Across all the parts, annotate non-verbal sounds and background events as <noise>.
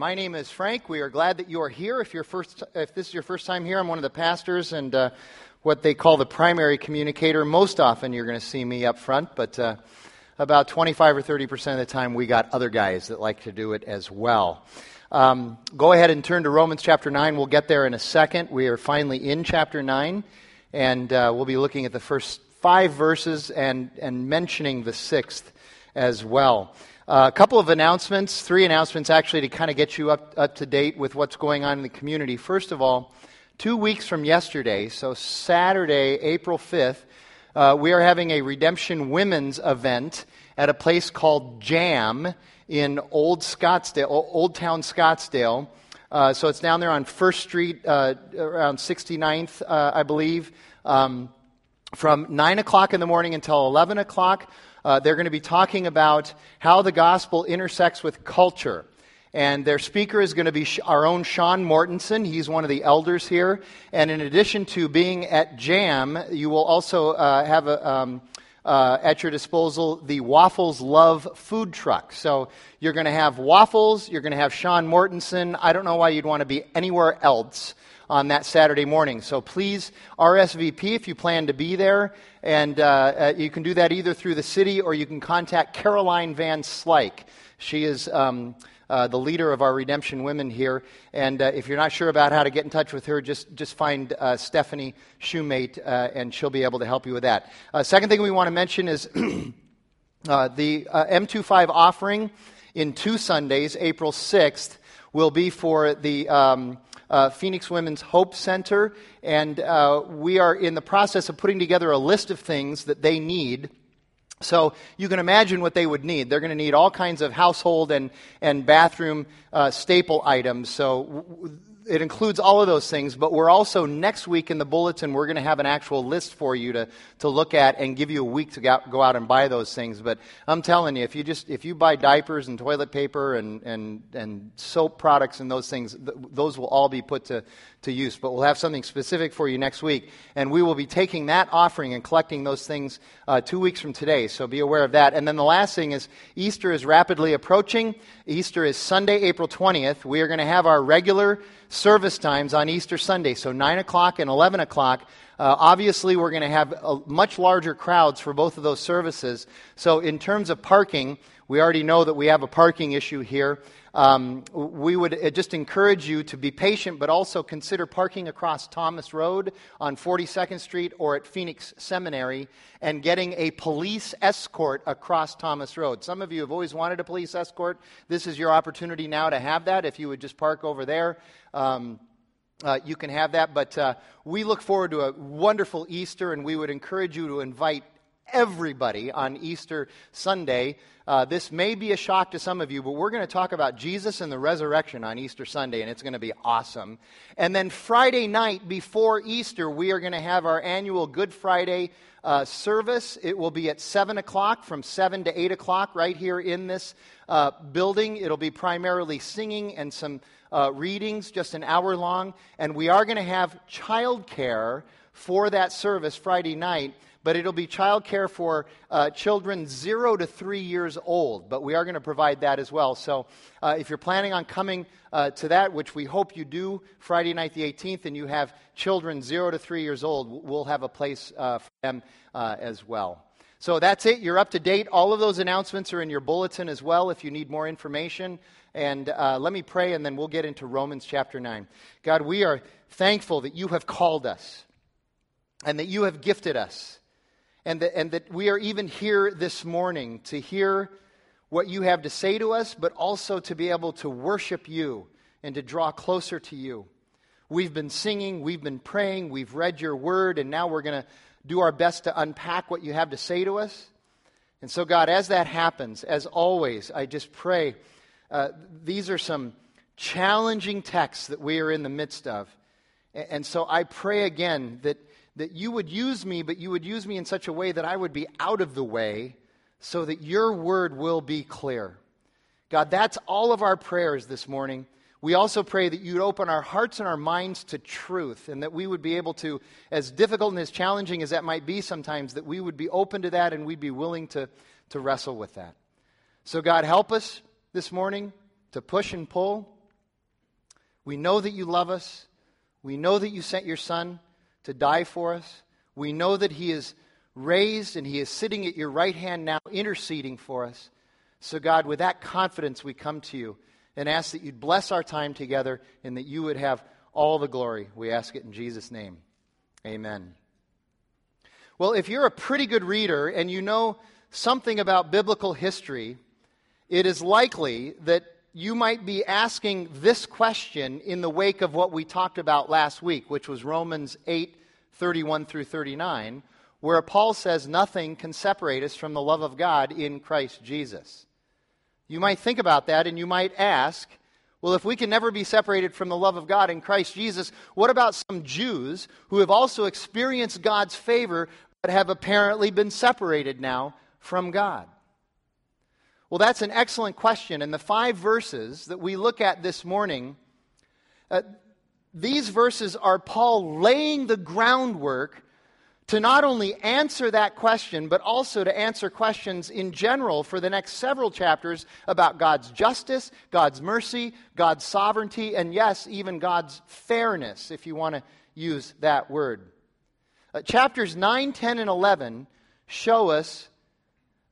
My name is Frank. We are glad that you are here. If, you're first, if this is your first time here, I'm one of the pastors and uh, what they call the primary communicator. Most often you're going to see me up front, but uh, about 25 or 30 percent of the time we got other guys that like to do it as well. Um, go ahead and turn to Romans chapter 9. We'll get there in a second. We are finally in chapter 9, and uh, we'll be looking at the first five verses and, and mentioning the sixth as well. Uh, a couple of announcements, three announcements actually, to kind of get you up, up to date with what's going on in the community. First of all, two weeks from yesterday, so Saturday, April 5th, uh, we are having a Redemption Women's event at a place called Jam in Old Scottsdale, Old Town Scottsdale. Uh, so it's down there on First Street, uh, around 69th, uh, I believe, um, from 9 o'clock in the morning until 11 o'clock. Uh, they're going to be talking about how the gospel intersects with culture. And their speaker is going to be our own Sean Mortensen. He's one of the elders here. And in addition to being at JAM, you will also uh, have a, um, uh, at your disposal the Waffles Love food truck. So you're going to have waffles, you're going to have Sean Mortensen. I don't know why you'd want to be anywhere else on that Saturday morning. So please RSVP if you plan to be there. And uh, uh, you can do that either through the city or you can contact Caroline Van Slyke. She is um, uh, the leader of our Redemption Women here. And uh, if you're not sure about how to get in touch with her, just, just find uh, Stephanie Shoemate uh, and she'll be able to help you with that. second thing we want to mention is <clears throat> the M25 offering in two Sundays, April 6th, will be for the. Um, uh, Phoenix Women's Hope Center, and uh, we are in the process of putting together a list of things that they need. So you can imagine what they would need. They're going to need all kinds of household and, and bathroom uh, staple items. So w- it includes all of those things, but we're also next week in the bulletin, we're going to have an actual list for you to, to look at and give you a week to go out and buy those things. But I'm telling you, if you just, if you buy diapers and toilet paper and, and, and soap products and those things, th- those will all be put to, to use. But we'll have something specific for you next week. And we will be taking that offering and collecting those things uh, two weeks from today. So be aware of that. And then the last thing is Easter is rapidly approaching. Easter is Sunday, April 20th. We are going to have our regular service times on Easter Sunday. So 9 o'clock and 11 o'clock. Uh, obviously, we're going to have a, much larger crowds for both of those services. So, in terms of parking, we already know that we have a parking issue here um, we would uh, just encourage you to be patient, but also consider parking across Thomas Road on 42nd Street or at Phoenix Seminary and getting a police escort across Thomas Road. Some of you have always wanted a police escort. This is your opportunity now to have that if you would just park over there. Um, uh, you can have that, but uh, we look forward to a wonderful Easter, and we would encourage you to invite everybody on Easter Sunday. Uh, this may be a shock to some of you, but we're going to talk about Jesus and the resurrection on Easter Sunday, and it's going to be awesome. And then Friday night before Easter, we are going to have our annual Good Friday uh, service. It will be at 7 o'clock, from 7 to 8 o'clock, right here in this uh, building. It'll be primarily singing and some uh, readings, just an hour long. And we are going to have childcare for that service Friday night but it'll be childcare for uh, children zero to three years old. But we are going to provide that as well. So uh, if you're planning on coming uh, to that, which we hope you do, Friday night the 18th, and you have children zero to three years old, we'll have a place uh, for them uh, as well. So that's it. You're up to date. All of those announcements are in your bulletin as well if you need more information. And uh, let me pray, and then we'll get into Romans chapter 9. God, we are thankful that you have called us and that you have gifted us and that, and that we are even here this morning to hear what you have to say to us, but also to be able to worship you and to draw closer to you. We've been singing, we've been praying, we've read your word, and now we're going to do our best to unpack what you have to say to us. And so, God, as that happens, as always, I just pray uh, these are some challenging texts that we are in the midst of. And so I pray again that that you would use me, but you would use me in such a way that I would be out of the way so that your word will be clear. God, that's all of our prayers this morning. We also pray that you'd open our hearts and our minds to truth and that we would be able to, as difficult and as challenging as that might be sometimes, that we would be open to that and we'd be willing to, to wrestle with that. So, God, help us this morning to push and pull, We know that you love us. We know that you sent your Son to die for us. We know that He is raised and He is sitting at your right hand now, interceding for us. So, God, with that confidence, we come to you and ask that you'd bless our time together and that you would have all the glory. We ask it in Jesus' name. Amen. Well, if you're a pretty good reader and you know something about biblical history, it is likely that you might be asking this question in the wake of what we talked about last week, which was Romans 8 31 through 39, where Paul says, Nothing can separate us from the love of God in Christ Jesus. You might think about that and you might ask, well, if we can never be separated from the love of God in Christ Jesus, what about some Jews who have also experienced God's favor but have apparently been separated now from God? Well, that's an excellent question. And the five verses that we look at this morning, uh, these verses are Paul laying the groundwork to not only answer that question, but also to answer questions in general for the next several chapters about God's justice, God's mercy, God's sovereignty, and yes, even God's fairness, if you want to use that word. Uh, chapters 9, 10, and 11 show us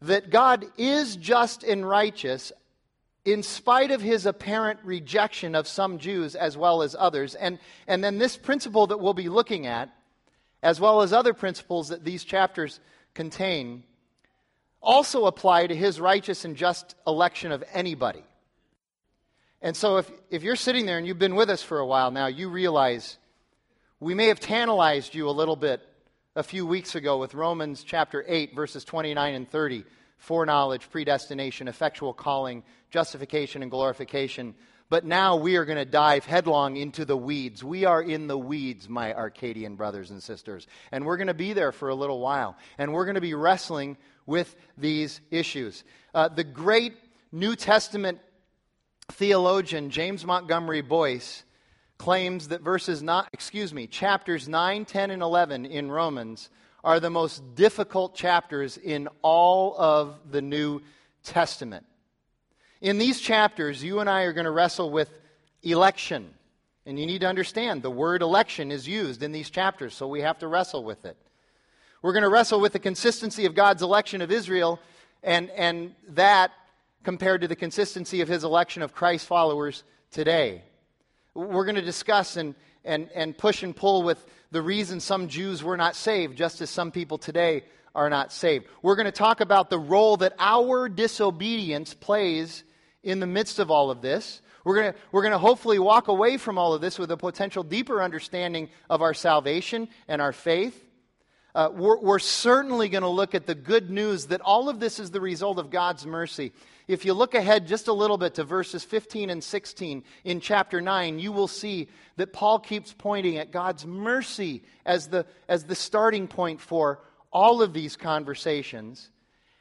that God is just and righteous in spite of his apparent rejection of some Jews as well as others. And, and then this principle that we'll be looking at as well as other principles that these chapters contain, also apply to his righteous and just election of anybody. And so, if, if you're sitting there and you've been with us for a while now, you realize we may have tantalized you a little bit a few weeks ago with Romans chapter 8, verses 29 and 30 foreknowledge, predestination, effectual calling, justification, and glorification. But now we are going to dive headlong into the weeds. We are in the weeds, my Arcadian brothers and sisters. And we're going to be there for a little while. And we're going to be wrestling with these issues. Uh, the great New Testament theologian James Montgomery Boice claims that verses not excuse me chapters 9 10 and 11 in romans are the most difficult chapters in all of the new testament in these chapters, you and I are going to wrestle with election. And you need to understand the word election is used in these chapters, so we have to wrestle with it. We're going to wrestle with the consistency of God's election of Israel and, and that compared to the consistency of his election of Christ followers today. We're going to discuss and, and, and push and pull with the reason some Jews were not saved, just as some people today are not saved. We're going to talk about the role that our disobedience plays in the midst of all of this. We're going to, we're going to hopefully walk away from all of this with a potential deeper understanding of our salvation and our faith. Uh, we're, we're certainly going to look at the good news that all of this is the result of God's mercy. If you look ahead just a little bit to verses 15 and 16 in chapter 9, you will see that Paul keeps pointing at God's mercy as the, as the starting point for all of these conversations.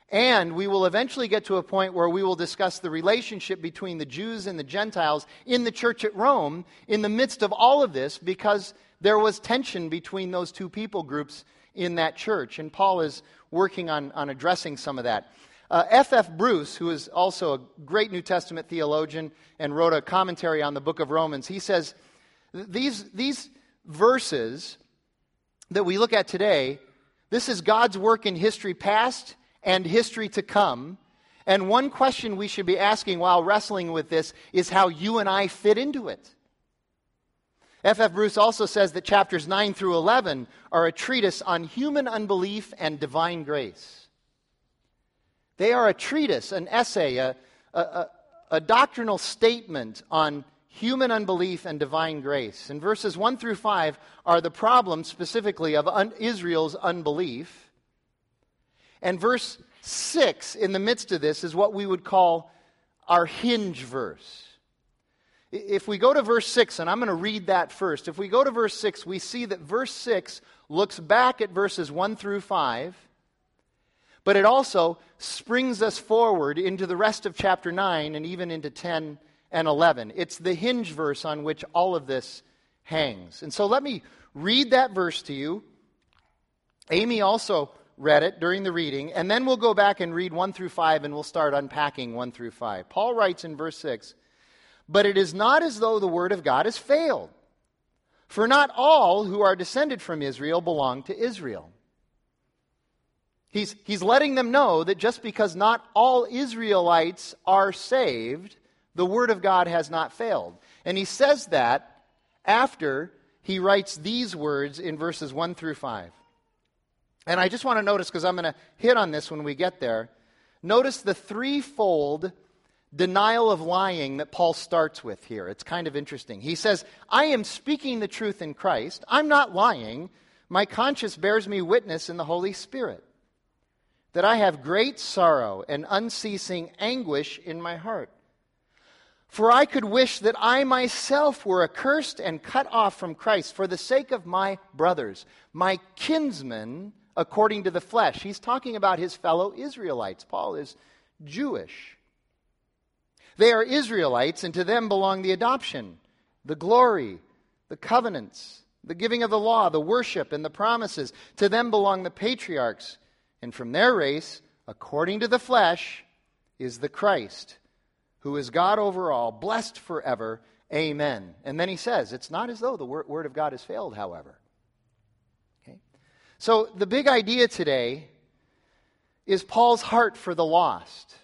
And we will eventually get to a point where we will discuss the relationship between the Jews and the Gentiles in the church at Rome in the midst of all of this because there was tension between those two people groups in that church. And Paul is working on, on addressing some of that. F.F. Uh, F. Bruce, who is also a great New Testament theologian and wrote a commentary on the book of Romans, he says these, these verses that we look at today, this is God's work in history past and history to come. And one question we should be asking while wrestling with this is how you and I fit into it. F.F. F. Bruce also says that chapters 9 through 11 are a treatise on human unbelief and divine grace. They are a treatise, an essay, a, a, a, doctrinal statement on human unbelief and divine grace. And verses 1 through 5 are the problems specifically of un- Israel's unbelief. And verse 6 in the midst of this is what we would call our hinge verse. If we go to verse 6, and I'm going to read that first. If we go to verse 6, we see that verse 6 looks back at verses 1 through 5, but it also springs us forward into the rest of chapter 9 and even into 10 and 11. It's the hinge verse on which all of this hangs. And so let me read that verse to you. Amy also read it during the reading, and then we'll go back and read 1 through 5 and we'll start unpacking 1 through 5. Paul writes in verse 6 But it is not as though the word of God has failed. For not all who are descended from Israel belong to Israel. He's, he's letting them know that just because not all Israelites are saved, the word of God has not failed. And he says that after he writes these words in verses 1 through 5. And I just want to notice, because I'm going to hit on this when we get there. Notice the threefold denial of lying that Paul starts with here. It's kind of interesting. He says, I am speaking the truth in Christ. I'm not lying. My conscience bears me witness in the Holy Spirit that I have great sorrow and unceasing anguish in my heart. For I could wish that I myself were accursed and cut off from Christ for the sake of my brothers, my kinsmen according to the flesh. He's talking about his fellow Israelites. Paul is Jewish. They are Israelites, and to them belong the adoption, the glory, the covenants, the giving of the law, the worship, and the promises. To them belong the patriarchs, and from their race, according to the flesh, is the Christ, who is God over all, blessed forever. Amen. And then he says, It's not as though the word of God has failed, however. Okay? So the big idea today is Paul's heart for the lost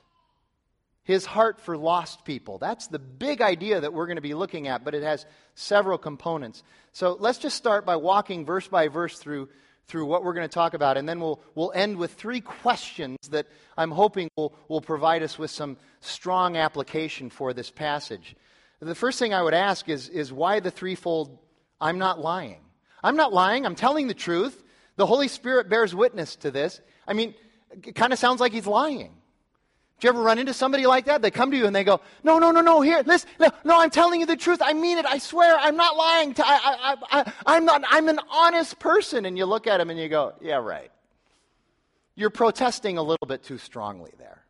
his heart for lost people. That's the big idea that we're going to be looking at, but it has several components. So let's just start by walking verse by verse through, through what we're going to talk about, and then we'll, we'll end with three questions that I'm hoping will, will provide us with some strong application for this passage. The first thing I would ask is, is why the threefold I'm not lying? I'm not lying, I'm telling the truth. The Holy Spirit bears witness to this. I mean, it kind of sounds like he's lying. You ever run into somebody like that? They come to you and they go, No, no, no, no, here, listen, no, no I'm telling you the truth. I mean it. I swear. I'm not lying. To, I, I, I, I'm, not, I'm an honest person. And you look at them and you go, Yeah, right. You're protesting a little bit too strongly there.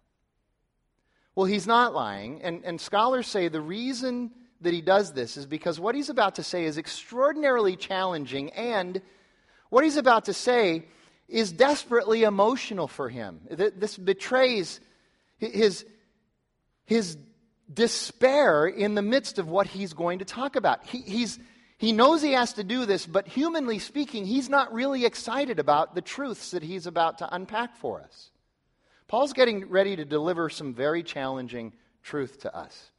Well, he's not lying. And, and scholars say the reason that he does this is because what he's about to say is extraordinarily challenging, and what he's about to say is desperately emotional for him. This betrays his, his despair in the midst of what he's going to talk about. He, he's, he knows he has to do this, but humanly speaking, he's not really excited about the truths that he's about to unpack for us. Paul's getting ready to deliver some very challenging truth to us.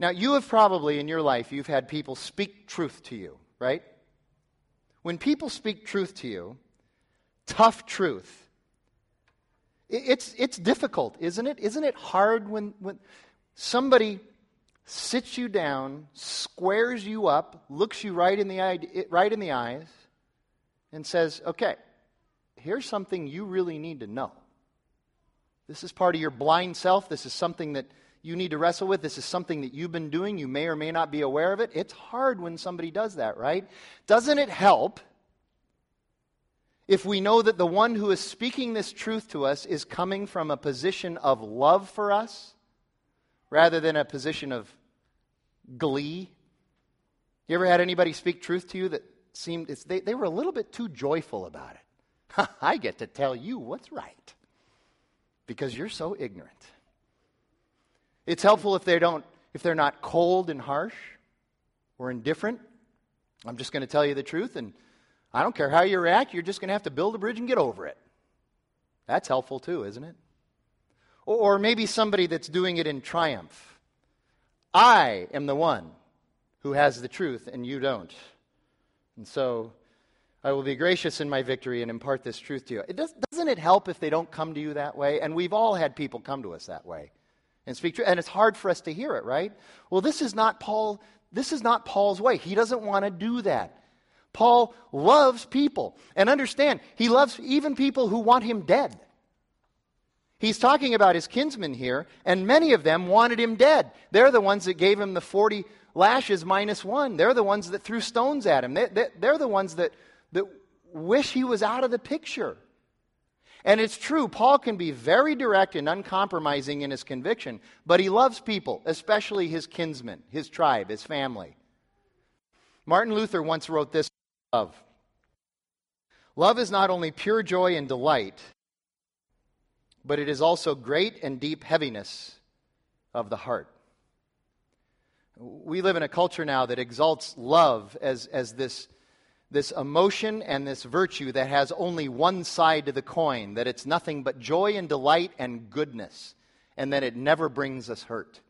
Now, you have probably in your life, you've had people speak truth to you, right? When people speak truth to you, tough truth, it's, it's difficult, isn't it? Isn't it hard when, when somebody sits you down, squares you up, looks you right in, the eye, right in the eyes, and says, okay, here's something you really need to know. This is part of your blind self. This is something that you need to wrestle with. This is something that you've been doing. You may or may not be aware of it. It's hard when somebody does that, right? Doesn't it help if we know that the one who is speaking this truth to us is coming from a position of love for us rather than a position of glee? You ever had anybody speak truth to you that seemed they, they were a little bit too joyful about it? <laughs> I get to tell you what's right because you're so ignorant. It's helpful if they don't if they're not cold and harsh or indifferent. I'm just going to tell you the truth and I don't care how you react, you're just going to have to build a bridge and get over it. That's helpful too, isn't it? Or maybe somebody that's doing it in triumph. I am the one who has the truth and you don't. And so I will be gracious in my victory and impart this truth to you. It does, doesn't it help if they don't come to you that way? And we've all had people come to us that way and speak truth. And it's hard for us to hear it, right? Well, this is not Paul. This is not Paul's way. He doesn't want to do that. Paul loves people. And understand, he loves even people who want him dead. He's talking about his kinsmen here, and many of them wanted him dead. They're the ones that gave him the 40 lashes minus one. They're the ones that threw stones at him. They, they, they're the ones that, that wish he was out of the picture. And it's true, Paul can be very direct and uncompromising in his conviction, but he loves people, especially his kinsmen, his tribe, his family. Martin Luther once wrote this love. Love is not only pure joy and delight, but it is also great and deep heaviness of the heart. We live in a culture now that exalts love as, as this, this emotion and this virtue that has only one side to the coin, that it's nothing but joy and delight and goodness, and that it never brings us hurt.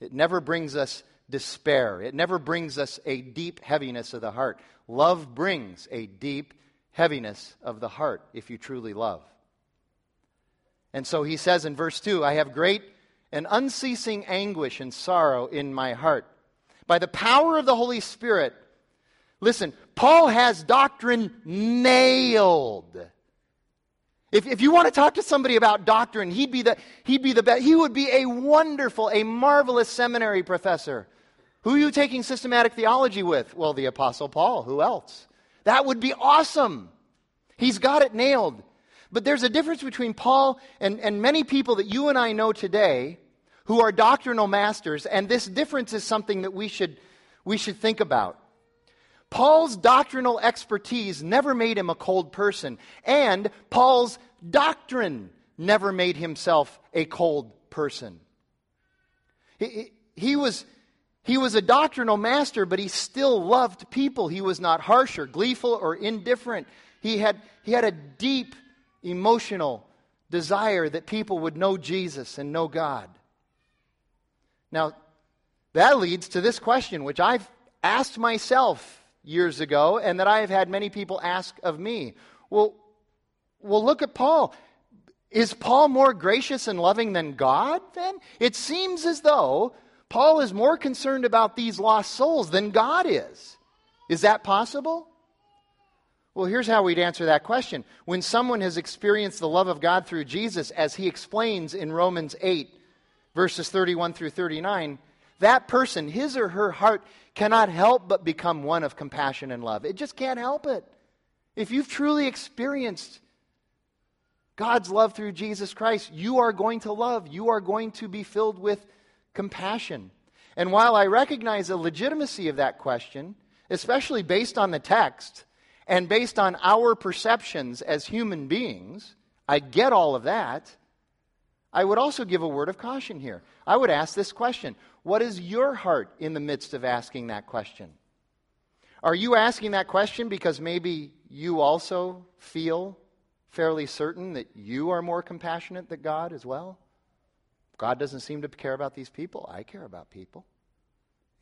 It never brings us despair. It never brings us a deep heaviness of the heart. Love brings a deep heaviness of the heart if you truly love. And so he says in verse 2 I have great and unceasing anguish and sorrow in my heart. By the power of the Holy Spirit, listen, Paul has doctrine nailed. If, if you want to talk to somebody about doctrine, he'd be the, he'd be the best. He would be a wonderful, a marvelous seminary professor. Who are you taking systematic theology with? Well, the Apostle Paul. Who else? That would be awesome. He's got it nailed. But there's a difference between Paul and, and many people that you and I know today who are doctrinal masters, and this difference is something that we should, we should think about. Paul's doctrinal expertise never made him a cold person, and Paul's doctrine never made himself a cold person. He, he, was, he was a doctrinal master, but he still loved people. He was not harsh or gleeful or indifferent. He had, he had a deep emotional desire that people would know Jesus and know God. Now, that leads to this question, which I've asked myself years ago and that I have had many people ask of me. Well, well look at Paul. Is Paul more gracious and loving than God then? It seems as though Paul is more concerned about these lost souls than God is. Is that possible? Well, here's how we'd answer that question. When someone has experienced the love of God through Jesus, as he explains in Romans 8, verses 31 through 39, that person, his or her heart, cannot help but become one of compassion and love. It just can't help it. If you've truly experienced God's love through Jesus Christ, you are going to love. You are going to be filled with compassion. And while I recognize the legitimacy of that question, especially based on the text and based on our perceptions as human beings, I get all of that. I would also give a word of caution here. I would ask this question What is your heart in the midst of asking that question? Are you asking that question because maybe you also feel fairly certain that you are more compassionate than God as well? God doesn't seem to care about these people. I care about people.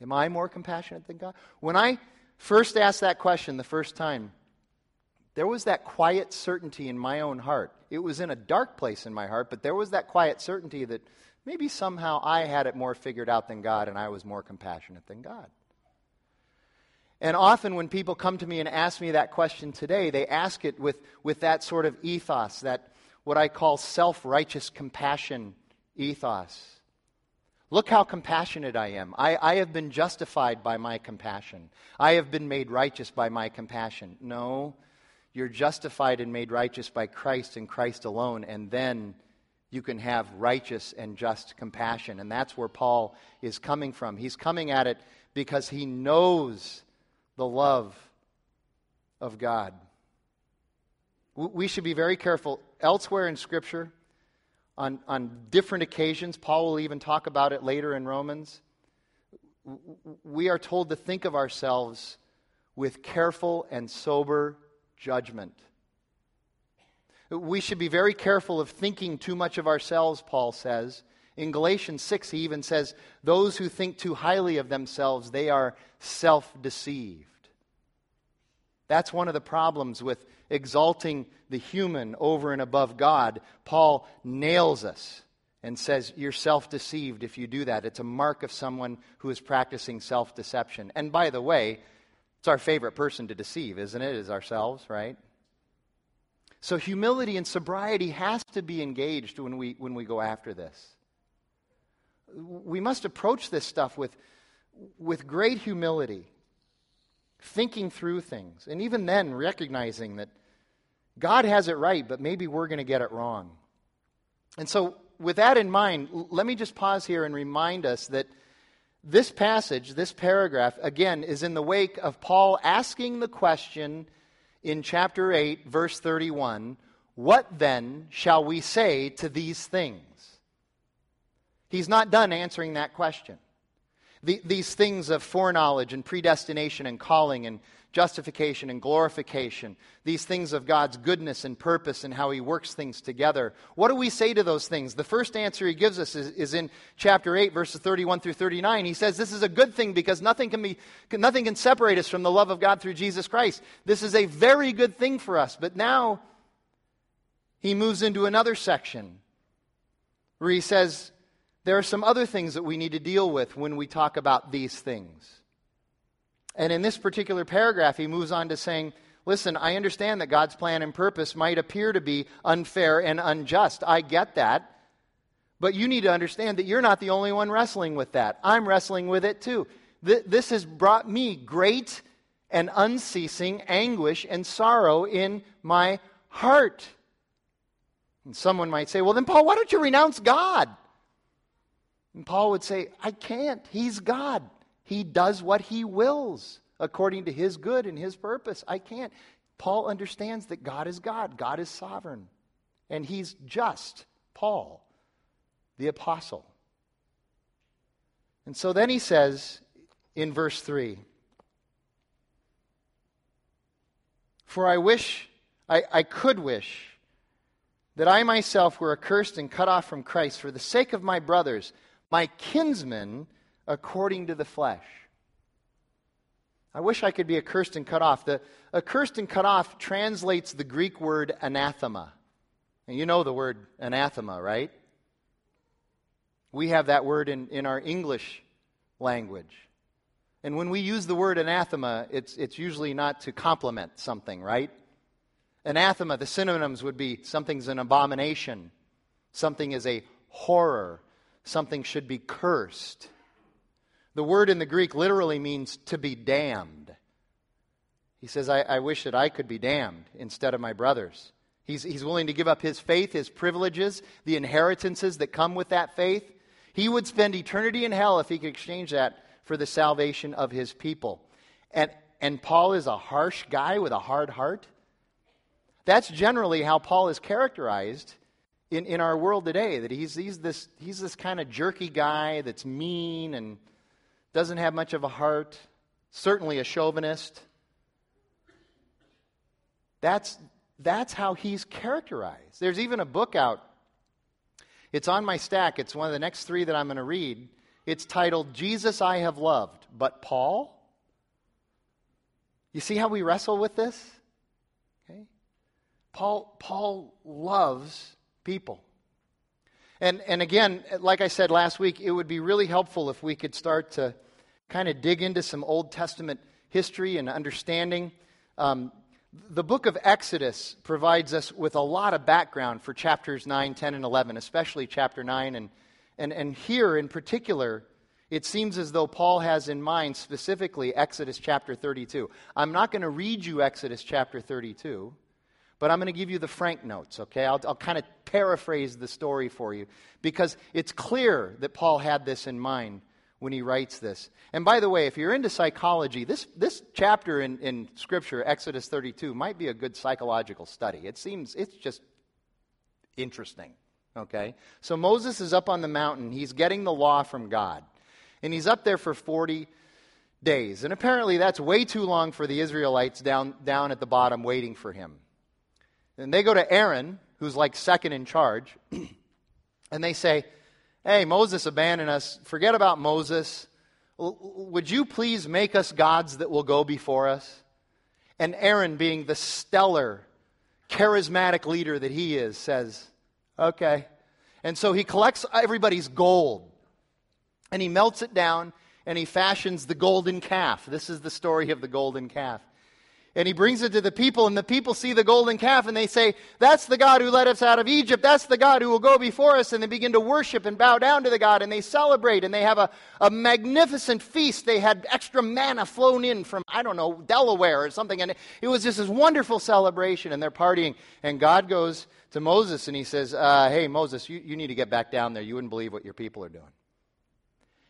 Am I more compassionate than God? When I first asked that question the first time, there was that quiet certainty in my own heart. It was in a dark place in my heart, but there was that quiet certainty that maybe somehow I had it more figured out than God and I was more compassionate than God. And often when people come to me and ask me that question today, they ask it with, with that sort of ethos, that what I call self righteous compassion ethos. Look how compassionate I am. I, I have been justified by my compassion. I have been made righteous by my compassion. No, you're justified and made righteous by Christ and Christ alone, and then you can have righteous and just compassion. And that's where Paul is coming from. He's coming at it because he knows the love of God. We should be very careful. Elsewhere in Scripture, on, on different occasions. Paul will even talk about it later in Romans. We are told to think of ourselves with careful and sober judgment. We should be very careful of thinking too much of ourselves, Paul says. In Galatians 6, he even says, Those who think too highly of themselves, they are self deceived. That's one of the problems with exalting the human over and above God. Paul nails us and says, You're self deceived if you do that. It's a mark of someone who is practicing self deception. And by the way, it's our favorite person to deceive, isn't it? Is ourselves, right? So humility and sobriety has to be engaged when we, when we go after this. We must approach this stuff with, with great humility thinking through things, and even then recognizing that God has it right, but maybe we're going to get it wrong. And so, with that in mind, let me just pause here and remind us that this passage, this paragraph, again, is in the wake of Paul asking the question in chapter 8, verse 31 What then shall we say to these things? He's not done answering that question. The, these things of foreknowledge and predestination and calling and justification and glorification, these things of God's goodness and purpose and how He works things together. What do we say to those things? The first answer He gives us is, is in chapter 8, verses 31 through 39. He says, This is a good thing because nothing can, be, nothing can separate us from the love of God through Jesus Christ. This is a very good thing for us. But now He moves into another section where He says, there are some other things that we need to deal with when we talk about these things. And in this particular paragraph, he moves on to saying, Listen, I understand that God's plan and purpose might appear to be unfair and unjust. I get that. But you need to understand that you're not the only one wrestling with that. I'm wrestling with it too. This has brought me great and unceasing anguish and sorrow in my heart. And someone might say, Well, then, Paul, why don't you renounce God? And Paul would say, I can't. He's God. He does what he wills according to his good and his purpose. I can't. Paul understands that God is God, God is sovereign, and he's just. Paul, the apostle. And so then he says in verse 3 For I wish, I, I could wish, that I myself were accursed and cut off from Christ for the sake of my brothers my kinsmen according to the flesh. I wish I could be accursed and cut off. The accursed and cut off translates the Greek word anathema. And you know the word anathema, right? We have that word in, in our English language. And when we use the word anathema, it's, it's usually not to compliment something, right? Anathema, the synonyms would be something's an abomination, something is a horror, something should be cursed. The word in the Greek literally means to be damned. He says, I, I, wish that I could be damned instead of my brothers. He's, he's willing to give up his faith, his privileges, the inheritances that come with that faith. He would spend eternity in hell if he could exchange that for the salvation of his people. And, and Paul is a harsh guy with a hard heart. That's generally how Paul is characterized in, in our world today that he's, he's this, he's this kind of jerky guy that's mean and doesn't have much of a heart, certainly a chauvinist. That's, that's how he's characterized. There's even a book out. It's on my stack. It's one of the next three that I'm going to read. It's titled Jesus I Have Loved, but Paul? You see how we wrestle with this? Okay? Paul, Paul loves people. And, and again, like I said last week, it would be really helpful if we could start to kind of dig into some Old Testament history and understanding. Um, the book of Exodus provides us with a lot of background for chapters 9, 10, and 11, especially chapter 9. And, and, and here in particular, it seems as though Paul has in mind specifically Exodus chapter 32. I'm not going to read you Exodus chapter 32 but I'm going to give you the Frank notes, okay? I'll, I'll kind of paraphrase the story for you because it's clear that Paul had this in mind when he writes this. And by the way, if you're into psychology, this, this chapter in, in Scripture, Exodus 32, might be a good psychological study. It seems, it's just interesting, okay? So Moses is up on the mountain. He's getting the law from God. And he's up there for 40 days. And apparently that's way too long for the Israelites down, down at the bottom waiting for him. And they go to Aaron, who's like second in charge, <clears throat> and they say, Hey, Moses abandoned us. Forget about Moses. Would you please make us gods that will go before us? And Aaron, being the stellar, charismatic leader that he is, says, Okay. And so he collects everybody's gold and he melts it down and he fashions the golden calf. This is the story of the golden calf. And he brings it to the people, and the people see the golden calf, and they say, That's the God who led us out of Egypt. That's the God who will go before us. And they begin to worship and bow down to the God, and they celebrate, and they have a, a magnificent feast. They had extra manna flown in from, I don't know, Delaware or something. And it was just this wonderful celebration, and they're partying. And God goes to Moses, and he says, uh, Hey, Moses, you, you need to get back down there. You wouldn't believe what your people are doing.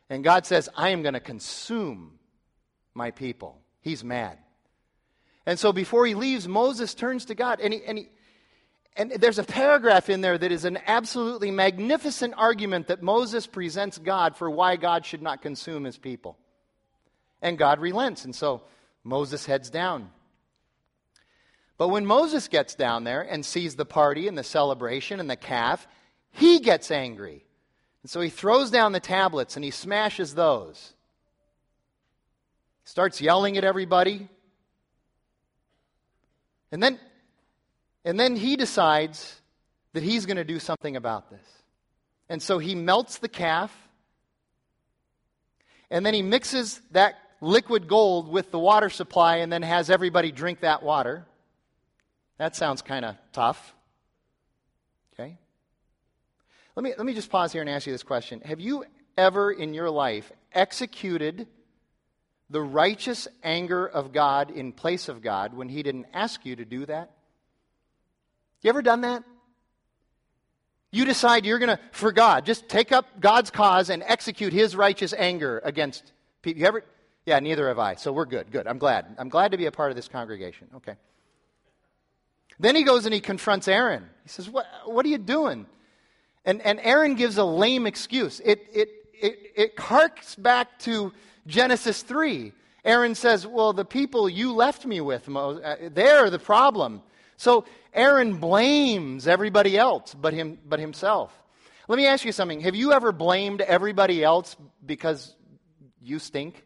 And God says, I am going to consume my people. He's mad. And so before he leaves, Moses turns to God and he, and he, and there's a paragraph in there that is an absolutely magnificent argument that Moses presents God for why God should not consume his people. And God relents. And so Moses heads down. But when Moses gets down there and sees the party and the celebration and the calf, he gets angry. And so he throws down the tablets and he smashes those. Starts yelling at everybody. And then, and then he decides that he's going to do something about this. And so he melts the calf. And then he mixes that liquid gold with the water supply and then has everybody drink that water. That sounds kind of tough. Okay? Let me, let me just pause here and ask you this question. Have you ever in your life executed the righteous anger of God in place of God when He didn't ask you to do that? You ever done that? You decide you're going to, for God, just take up God's cause and execute His righteous anger against people. You ever? Yeah, neither have I. So we're good. Good. I'm glad. I'm glad to be a part of this congregation. Okay. Then he goes and he confronts Aaron. He says, What, what are you doing? And, and Aaron gives a lame excuse. It, it, it, it harks back to Genesis 3. Aaron says, Well, the people you left me with, uh, they're the problem. So Aaron blames everybody else but, him, but himself. Let me ask you something. Have you ever blamed everybody else because you stink?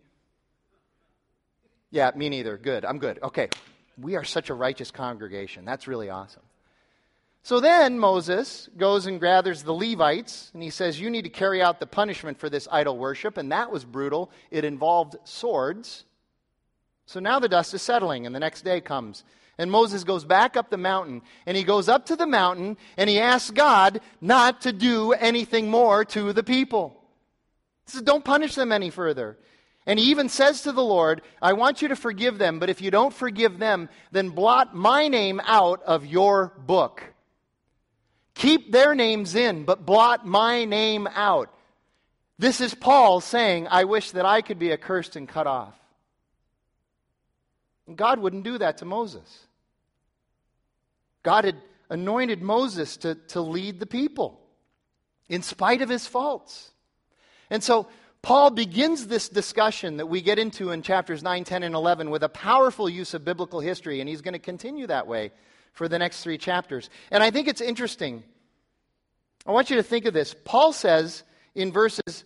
Yeah, me neither. Good. I'm good. Okay we are such a righteous congregation. That's really awesome. So then Moses goes and gathers the Levites, and he says, You need to carry out the punishment for this idol worship. And that was brutal. It involved swords. So now the dust is settling, and the next day comes. And Moses goes back up the mountain, and he goes up to the mountain, and he asks God not to do anything more to the people. He says, Don't punish them any further. And he even says to the Lord, I want you to forgive them, but if you don't forgive them, then blot my name out of your book. Keep their names in, but blot my name out. This is Paul saying, I wish that I could be accursed and cut off. And God wouldn't do that to Moses. God had anointed Moses to, to lead the people in spite of his faults. And so Paul begins this discussion that we get into in chapters 9, 10, and 11 with a powerful use of biblical history, and he's going to continue that way for the next three chapters. And I think it's interesting. I want you to think of this. Paul says in verses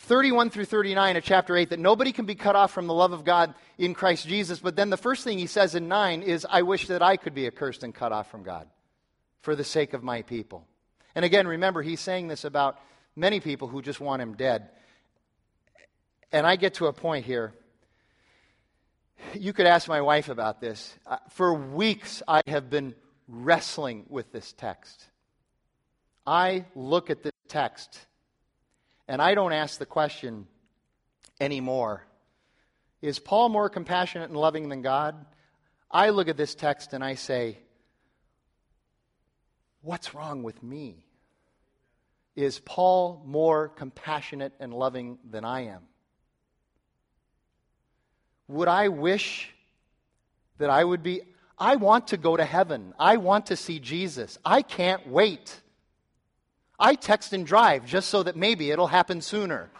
31 through 39 of chapter 8 that nobody can be cut off from the love of God in Christ Jesus. But then the first thing he says in 9 is, I wish that I could be accursed and cut off from God for the sake of my people. And again, remember, he's saying this about many people who just want him dead. And I get to a point here. You could ask my wife about this. Uh, for weeks, I have been wrestling with this text. I look at this text and I don't ask the question anymore Is Paul more compassionate and loving than God? I look at this text and I say, What's wrong with me? Is Paul more compassionate and loving than I am? Would I wish that I would be? I want to go to heaven. I want to see Jesus. I can't wait. I text and drive just so that maybe it'll happen sooner.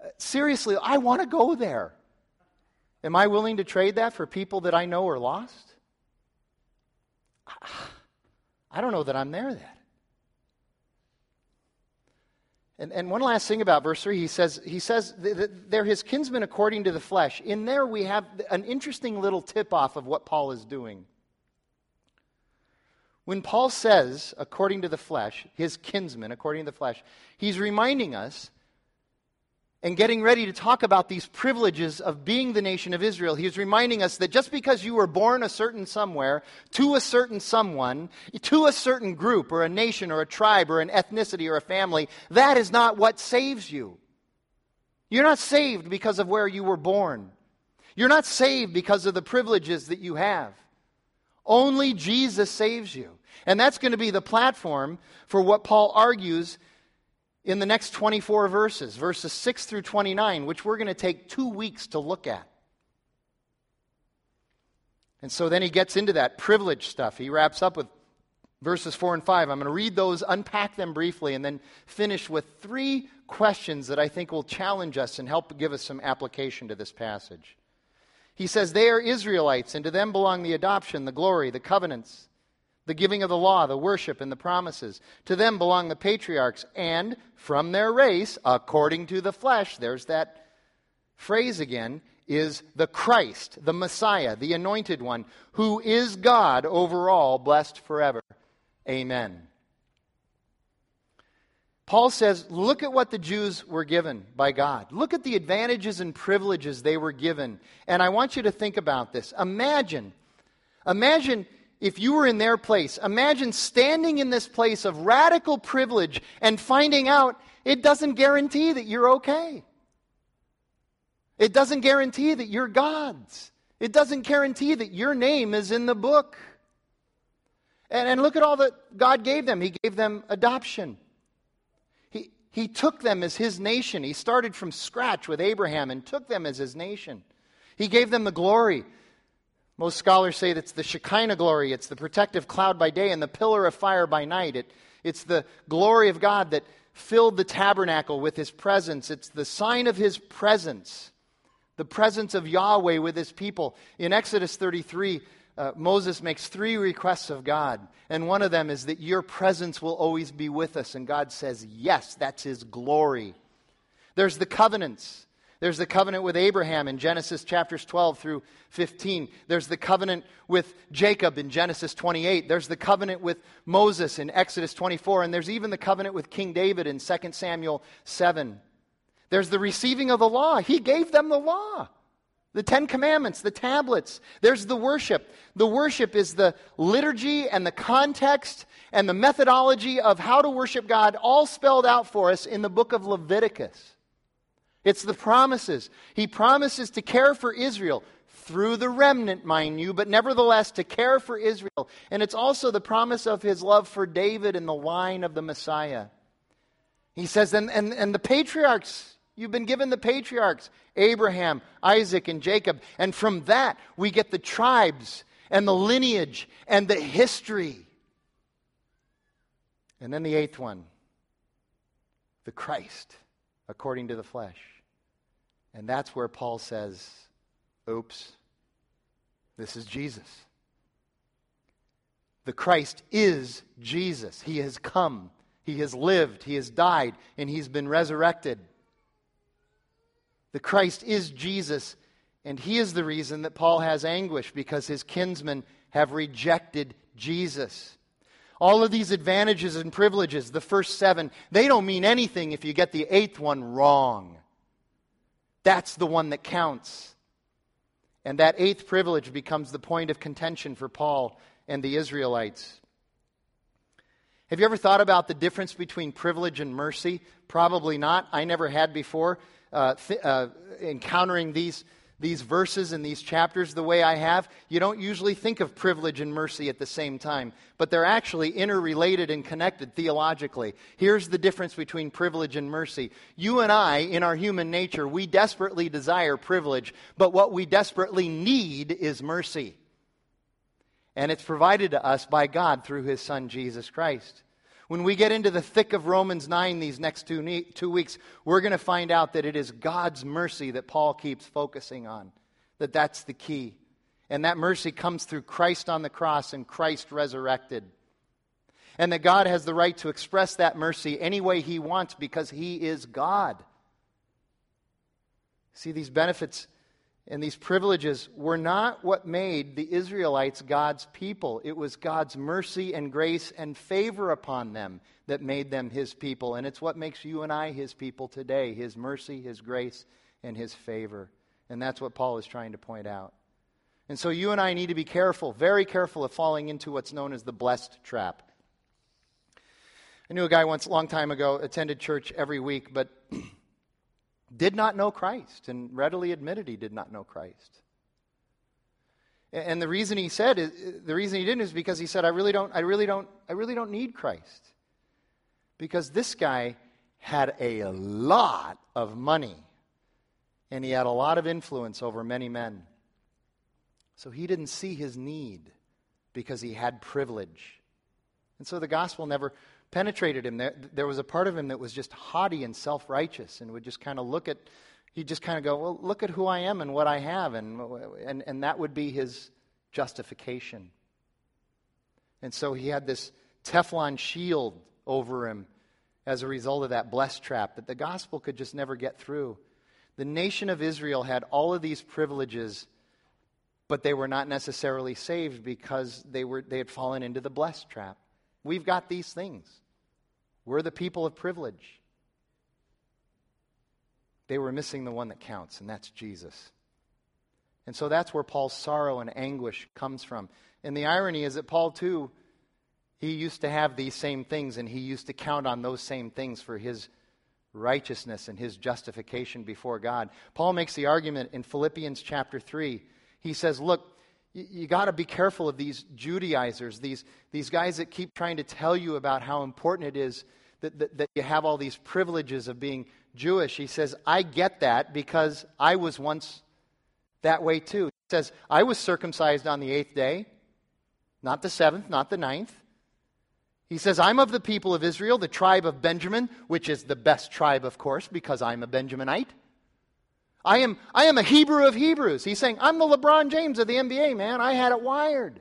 Uh, seriously, I want to go there. Am I willing to trade that for people that I know are lost? <sighs> I don't know that I'm there yet. And, and one last thing about verse 3, he says, he says they're his kinsmen according to the flesh. In there, we have an interesting little tip off of what Paul is doing. When Paul says, according to the flesh, his kinsmen according to the flesh, he's reminding us and getting ready to talk about these privileges of being the nation of Israel, he's reminding us that just because you were born a certain somewhere, to a certain someone, to a certain group or a nation or a tribe or an ethnicity or a family, that is not what saves you. You're not saved because of where you were born. You're not saved because of the privileges that you have. Only Jesus saves you. And that's going to be the platform for what Paul argues in the next 24 verses, verses 6 through 29, which we're going to take two weeks to look at. And so then he gets into that privilege stuff. He wraps up with verses 4 and 5. I'm going to read those, unpack them briefly, and then finish with three questions that I think will challenge us and help give us some application to this passage. He says, They are Israelites, and to them belong the adoption, the glory, the covenants, the giving of the law, the worship, and the promises. To them belong the patriarchs, and from their race, according to the flesh, there's that phrase again, is the Christ, the Messiah, the anointed one, who is God over all, blessed forever. Amen. Paul says, look at what the Jews were given by God. Look at the advantages and privileges they were given. And I want you to think about this. Imagine, imagine if you were in their place. Imagine standing in this place of radical privilege and finding out it doesn't guarantee that you're okay. It doesn't guarantee that you're God's. It doesn't guarantee that your name is in the book. And, and look at all that God gave them. He gave them adoption. He, he took them as his nation. He started from scratch with Abraham and took them as his nation. He gave them the glory. Most scholars say that's the Shekinah glory. It's the protective cloud by day and the pillar of fire by night. It, it's the glory of God that filled the tabernacle with his presence. It's the sign of his presence the presence of Yahweh with his people. In Exodus 33, uh, Moses makes three requests of God, and one of them is that your presence will always be with us. And God says, Yes, that's his glory. There's the covenants. There's the covenant with Abraham in Genesis chapters 12 through 15. There's the covenant with Jacob in Genesis 28. There's the covenant with Moses in Exodus 24. And there's even the covenant with King David in 2 Samuel 7. There's the receiving of the law. He gave them the law. The Ten Commandments, the tablets. There's the worship. The worship is the liturgy and the context and the methodology of how to worship God, all spelled out for us in the book of Leviticus. It's the promises. He promises to care for Israel through the remnant, mind you, but nevertheless to care for Israel. And it's also the promise of his love for David and the line of the Messiah. He says, and, and, and the patriarchs You've been given the patriarchs Abraham, Isaac, and Jacob. And from that, we get the tribes and the lineage and the history. And then the eighth one the Christ, according to the flesh. And that's where Paul says, oops, this is Jesus. The Christ is Jesus. He has come, He has lived, He has died, and He's been resurrected. The Christ is Jesus, and he is the reason that Paul has anguish because his kinsmen have rejected Jesus. All of these advantages and privileges, the first seven, they don't mean anything if you get the eighth one wrong. That's the one that counts. And that eighth privilege becomes the point of contention for Paul and the Israelites. Have you ever thought about the difference between privilege and mercy? Probably not. I never had before uh, th- uh, encountering these, these verses and these chapters the way I have, you don't usually think of privilege and mercy at the same time, but they're actually interrelated and connected theologically. Here's the difference between privilege and mercy. You and I, in our human nature, we desperately desire privilege, but what we desperately need is mercy. And it's provided to us by God through His Son, Jesus Christ. When we get into the thick of Romans 9 these next two, two weeks, we're going to find out that it is God's mercy that Paul keeps focusing on, that that's the key. And that mercy comes through Christ on the cross and Christ resurrected. And that God has the right to express that mercy any way He wants because He is God. See, these benefits and these privileges were not what made the Israelites God's people. It was God's mercy and grace and favor upon them that made them his people. And it's what makes you and I his people today his mercy, his grace, and his favor. And that's what Paul is trying to point out. And so you and I need to be careful, very careful of falling into what's known as the blessed trap. I knew a guy once, a long time ago, attended church every week, but <clears throat> did not know Christ and readily admitted he did not know Christ. And the reason he said the reason he didn't is because he said, I really don't, I really don't, I really don't need Christ. Because this guy had a lot of money and he had a lot of influence over many men. So he didn't see his need because he had privilege. And so the gospel never penetrated him. There, there was a part of him that was just haughty and self righteous and would just kind of look at, he'd just kind of go, Well, look at who I am and what I have. And, and, and that would be his justification. And so he had this Teflon shield over him as a result of that blessed trap that the gospel could just never get through. The nation of Israel had all of these privileges, but they were not necessarily saved because they, were, they had fallen into the blessed trap. We've got these things. We're the people of privilege. They were missing the one that counts, and that's Jesus. And so that's where Paul's sorrow and anguish comes from. And the irony is that Paul, too, he used to have these same things, and he used to count on those same things for his righteousness and his justification before God. Paul makes the argument in Philippians chapter 3. He says, Look, you, got to be careful of these Judaizers, these, these guys that keep trying to tell you about how important it is that, that, that you have all these privileges of being Jewish. He says, I get that because I was once that way too. He says, I was circumcised on the eighth day, not the seventh, not the ninth. He says, I'm of the people of Israel, the tribe of Benjamin, which is the best tribe, of course, because I'm a Benjaminite. I am, I am a Hebrew of Hebrews. He's saying, I'm the LeBron James of the NBA, man. I had it wired.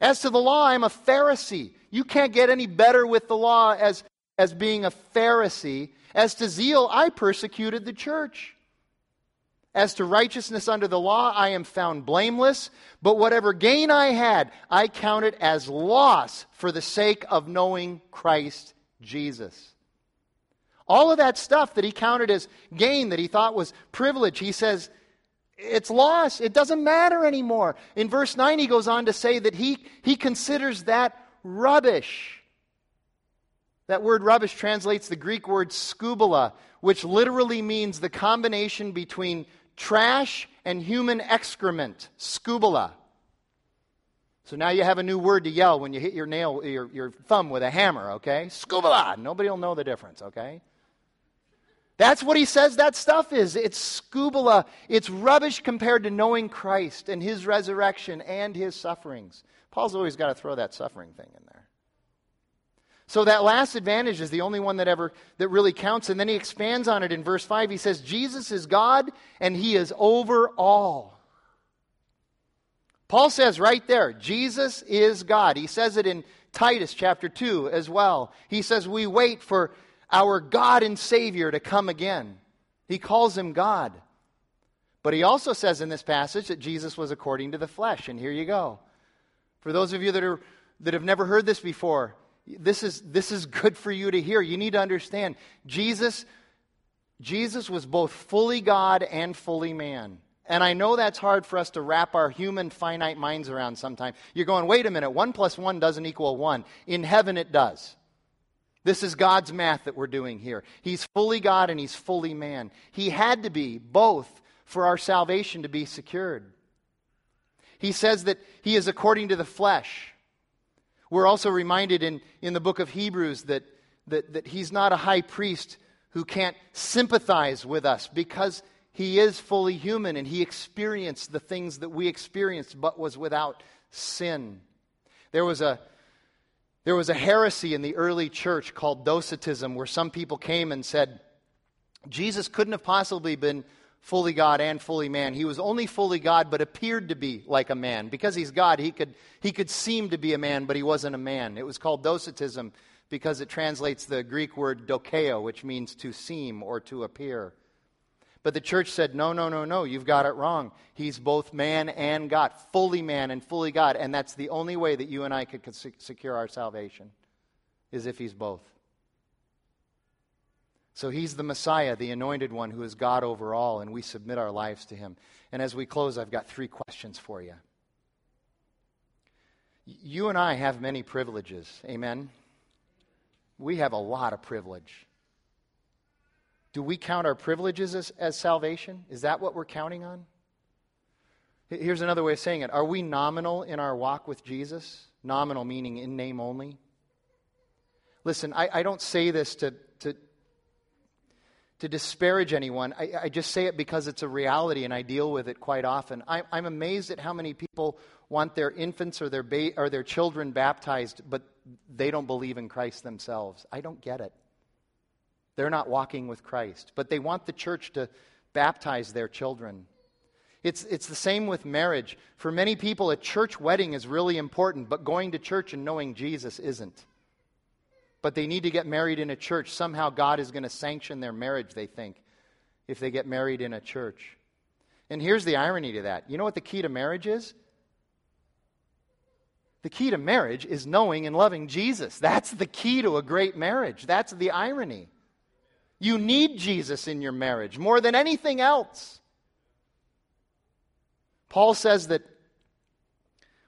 As to the law, I'm a Pharisee. You can't get any better with the law as, as being a Pharisee. As to zeal, I persecuted the church. As to righteousness under the law, I am found blameless, but whatever gain I had, I count it as loss for the sake of knowing Christ Jesus. All of that stuff that he counted as gain, that he thought was privilege, he says, it's loss. It doesn't matter anymore. In verse 9, he goes on to say that he, he considers that rubbish. That word rubbish translates the Greek word skubala, which literally means the combination between trash and human excrement. Skubala. So now you have a new word to yell when you hit your nail, your, your thumb with a hammer, okay? Skubala. Nobody will know the difference, okay? That's what he says that stuff is. It's skubala. It's rubbish compared to knowing Christ and his resurrection and his sufferings. Paul's always got to throw that suffering thing in there. So that last advantage is the only one that ever that really counts and then he expands on it in verse 5. He says Jesus is God and he is over all. Paul says right there, Jesus is God. He says it in Titus chapter 2 as well. He says we wait for our God and Savior to come again. He calls him God. But he also says in this passage that Jesus was according to the flesh. And here you go. For those of you that, are, that have never heard this before, this is, this is good for you to hear. You need to understand Jesus, Jesus was both fully God and fully man. And I know that's hard for us to wrap our human finite minds around sometimes. You're going, wait a minute, one plus one doesn't equal one. In heaven, it does. This is God's math that we're doing here. He's fully God and he's fully man. He had to be both for our salvation to be secured. He says that he is according to the flesh. We're also reminded in, in the book of Hebrews that, that, that he's not a high priest who can't sympathize with us because he is fully human and he experienced the things that we experienced but was without sin. There was a there was a heresy in the early church called Docetism, where some people came and said, Jesus couldn't have possibly been fully God and fully man. He was only fully God, but appeared to be like a man. Because he's God, he could, he could seem to be a man, but he wasn't a man. It was called Docetism because it translates the Greek word dokeo, which means to seem or to appear. But the church said, no, no, no, no, you've got it wrong. He's both man and God, fully man and fully God. And that's the only way that you and I could secure our salvation, is if he's both. So he's the Messiah, the anointed one who is God over all, and we submit our lives to him. And as we close, I've got three questions for you. You and I have many privileges. Amen? We have a lot of privilege. Do we count our privileges as, as salvation? Is that what we're counting on? Here's another way of saying it Are we nominal in our walk with Jesus? Nominal meaning in name only. Listen, I, I don't say this to, to, to disparage anyone. I, I, just say it because it's a reality and I deal with it quite often. I, I'm amazed at how many people want their infants or their, ba- or their children baptized, but they don't believe in Christ themselves. I don't get it. They're not walking with Christ, but they want the church to baptize their children. It's, it's the same with marriage. For many people, a church wedding is really important, but going to church and knowing Jesus isn't. But they need to get married in a church. Somehow God is going to sanction their marriage, they think, if they get married in a church. And here's the irony to that. You know what the key to marriage is? The key to marriage is knowing and loving Jesus. That's the key to a great marriage. That's the irony. You need Jesus in your marriage more than anything else. Paul says that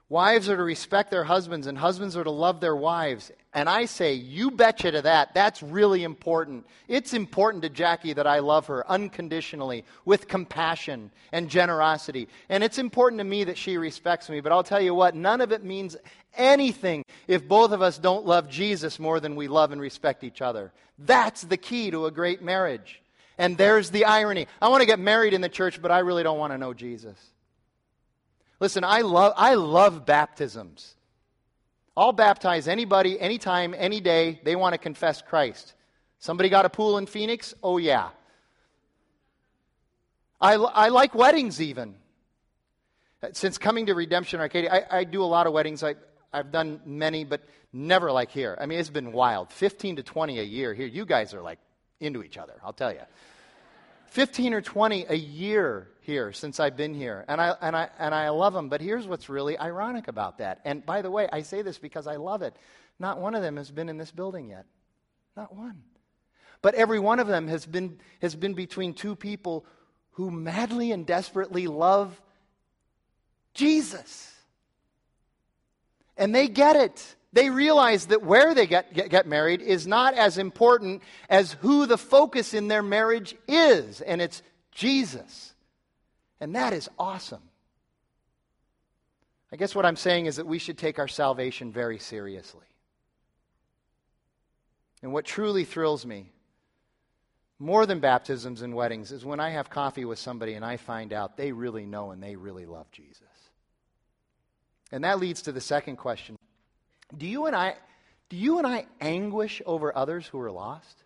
wives are to respect their husbands and husbands are to love their wives. And I say, you betcha to that. That's really important. It's important to Jackie that I love her unconditionally, with compassion and generosity. And it's important to me that she respects me. But I'll tell you what, none of it means anything if both of us don't love Jesus more than we love and respect each other. That's the key to a great marriage. And there's the irony. I want to get married in the church, but I really don't want to know Jesus. Listen, I love, I love baptisms. I'll baptize anybody, anytime, any day they want to confess Christ. Somebody got a pool in Phoenix? Oh, yeah. I, I like weddings even. Since coming to Redemption Arcadia, I, I do a lot of weddings. I, I've done many, but never like here. I mean, it's been wild. 15 to 20 a year here. You guys are like into each other, I'll tell you. 15 or 20 a year here since I've been here. And I, and, I, and I love them. But here's what's really ironic about that. And by the way, I say this because I love it. Not one of them has been in this building yet. Not one. But every one of them has been, has been between two people who madly and desperately love Jesus. And they get it. They realize that where they get, get, get, married is not as important as who the focus in their marriage is, and it's Jesus. And that is awesome. I guess what I'm saying is that we should take our salvation very seriously. And what truly thrills me, more than baptisms and weddings, is when I have coffee with somebody and I find out they really know and they really love Jesus. And that leads to the second question do you and I, do you and I anguish over others who are lost?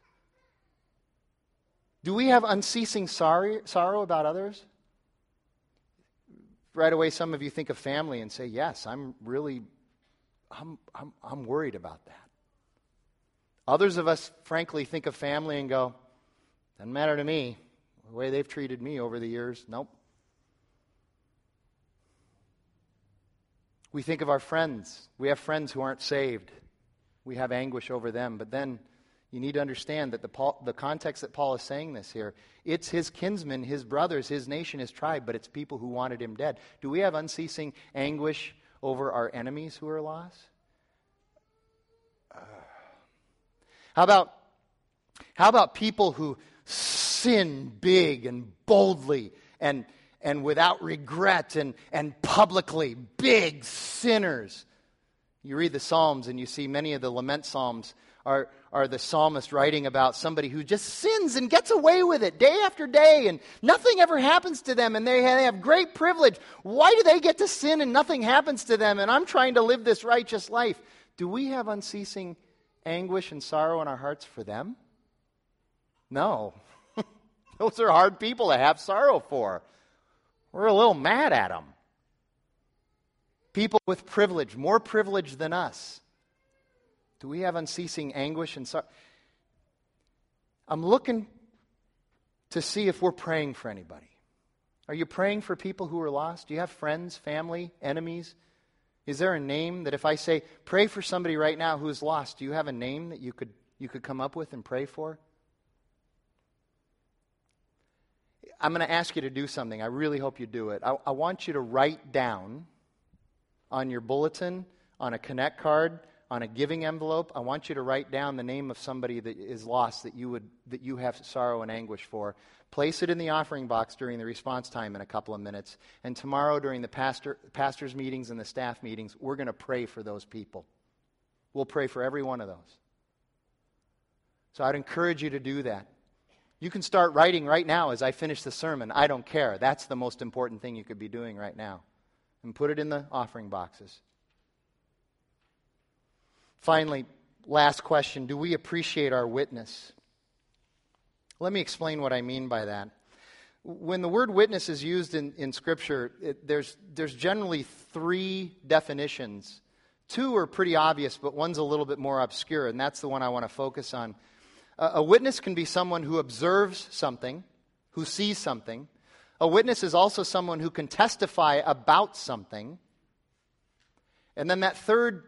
Do we have unceasing sorry, sorrow about others? Right away, some of you think of family and say, Yes, I'm really, I'm, I'm, I'm worried about that. Others of us, frankly, think of family and go, Doesn't matter to me. The way they've treated me over the years, nope. We think of our friends. We have friends who aren't saved. We have anguish over them. But then you need to understand that the, Paul, the context that Paul is saying this here, it's his kinsmen, his brothers, his nation, his tribe, but it's people who wanted him dead. Do we have unceasing anguish over our enemies who are lost? Uh, how about how about people who sin big and boldly and and without regret and, and publicly, big sinners. You read the Psalms and you see many of the lament Psalms are, are the psalmist writing about somebody who just sins and gets away with it day after day and nothing ever happens to them and they have, they have great privilege. Why do they get to sin and nothing happens to them and I'm trying to live this righteous life? Do we have unceasing anguish and sorrow in our hearts for them? No. <laughs> Those are hard people to have sorrow for. We're a little mad at them. People with privilege, more privilege than us. Do we have unceasing anguish and sorrow? I'm looking to see if we're praying for anybody. Are you praying for people who are lost? Do you have friends, family, enemies? Is there a name that if I say, pray for somebody right now who is lost, do you have a name that you could, you could come up with and pray for? I'm going to ask you to do something. I really hope you do it. I, I want you to write down on your bulletin, on a Connect card, on a giving envelope, I want you to write down the name of somebody that is lost that you, would, that you have sorrow and anguish for. Place it in the offering box during the response time in a couple of minutes. And tomorrow, during the pastor, pastor's meetings and the staff meetings, we're going to pray for those people. We'll pray for every one of those. So I'd encourage you to do that. You can start writing right now as I finish the sermon. I don't care. That's the most important thing you could be doing right now. And put it in the offering boxes. Finally, last question Do we appreciate our witness? Let me explain what I mean by that. When the word witness is used in, in Scripture, it, there's, there's generally three definitions. Two are pretty obvious, but one's a little bit more obscure, and that's the one I want to focus on. A witness can be someone who observes something, who sees something. A witness is also someone who can testify about something. And then that third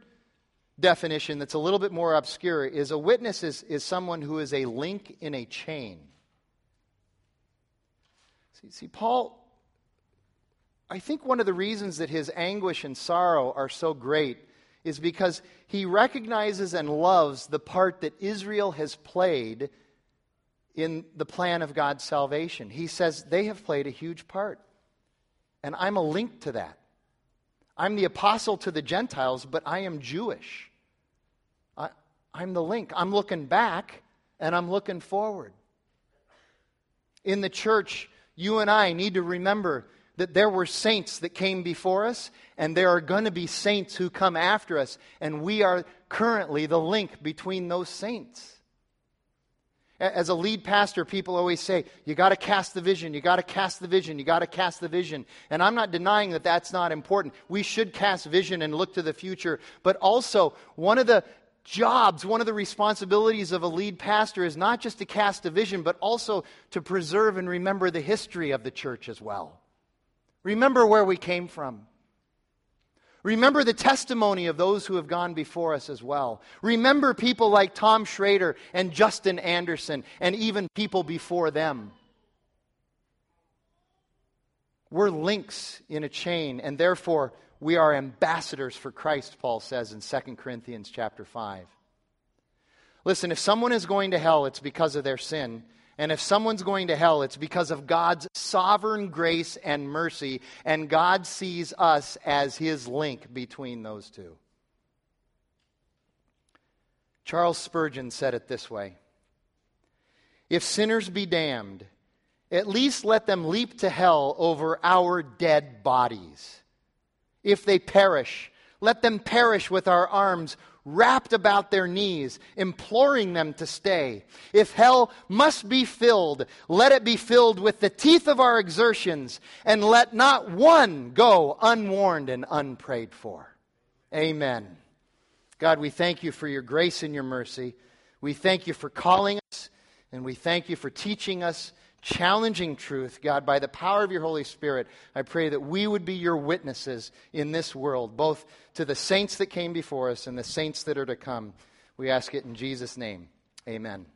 definition, that's a little bit more obscure, is a witness is, is someone who is a link in a chain. See, see, Paul, I think one of the reasons that his anguish and sorrow are so great is because he recognizes and loves the part that Israel has played in the plan of God's salvation. He says they have played a huge part. And I'm a link to that. I'm the apostle to the Gentiles, but I am Jewish. I, am the link. I'm looking back and I'm looking forward. In the church, you and I need to remember that there were saints that came before us, and there are going to be saints who come after us, and we are currently the link between those saints. As a lead pastor, people always say, you got to cast the vision, you got to cast the vision, you got to cast the vision. And I'm not denying that that's not important. We should cast vision and look to the future. But also, one of the jobs, one of the responsibilities of a lead pastor is not just to cast a vision, but also to preserve and remember the history of the church as well. Remember where we came from. Remember the testimony of those who have gone before us as well. Remember people like Tom Schrader and Justin Anderson and even people before them. We're links in a chain, and therefore we are ambassadors for Christ, Paul says in 2 Corinthians chapter 5. Listen, if someone is going to hell, it's because of their sin. And if someone's going to hell, it's because of God's sovereign grace and mercy, and God sees us as his link between those two. Charles Spurgeon said it this way If sinners be damned, at least let them leap to hell over our dead bodies. If they perish, let them perish with our arms wrapped about their knees, imploring them to stay. If hell must be filled, let it be filled with the teeth of our exertions, and let not one go unwarned and unprayed for. Amen. God, we thank you for your grace and your mercy. We thank you for calling us, and we thank you for teaching us challenging truth, God, by the power of your Holy Spirit, I pray that we would be your witnesses in this world, both to the saints that came before us and the saints that are to come. We ask it in Jesus' name. Amen.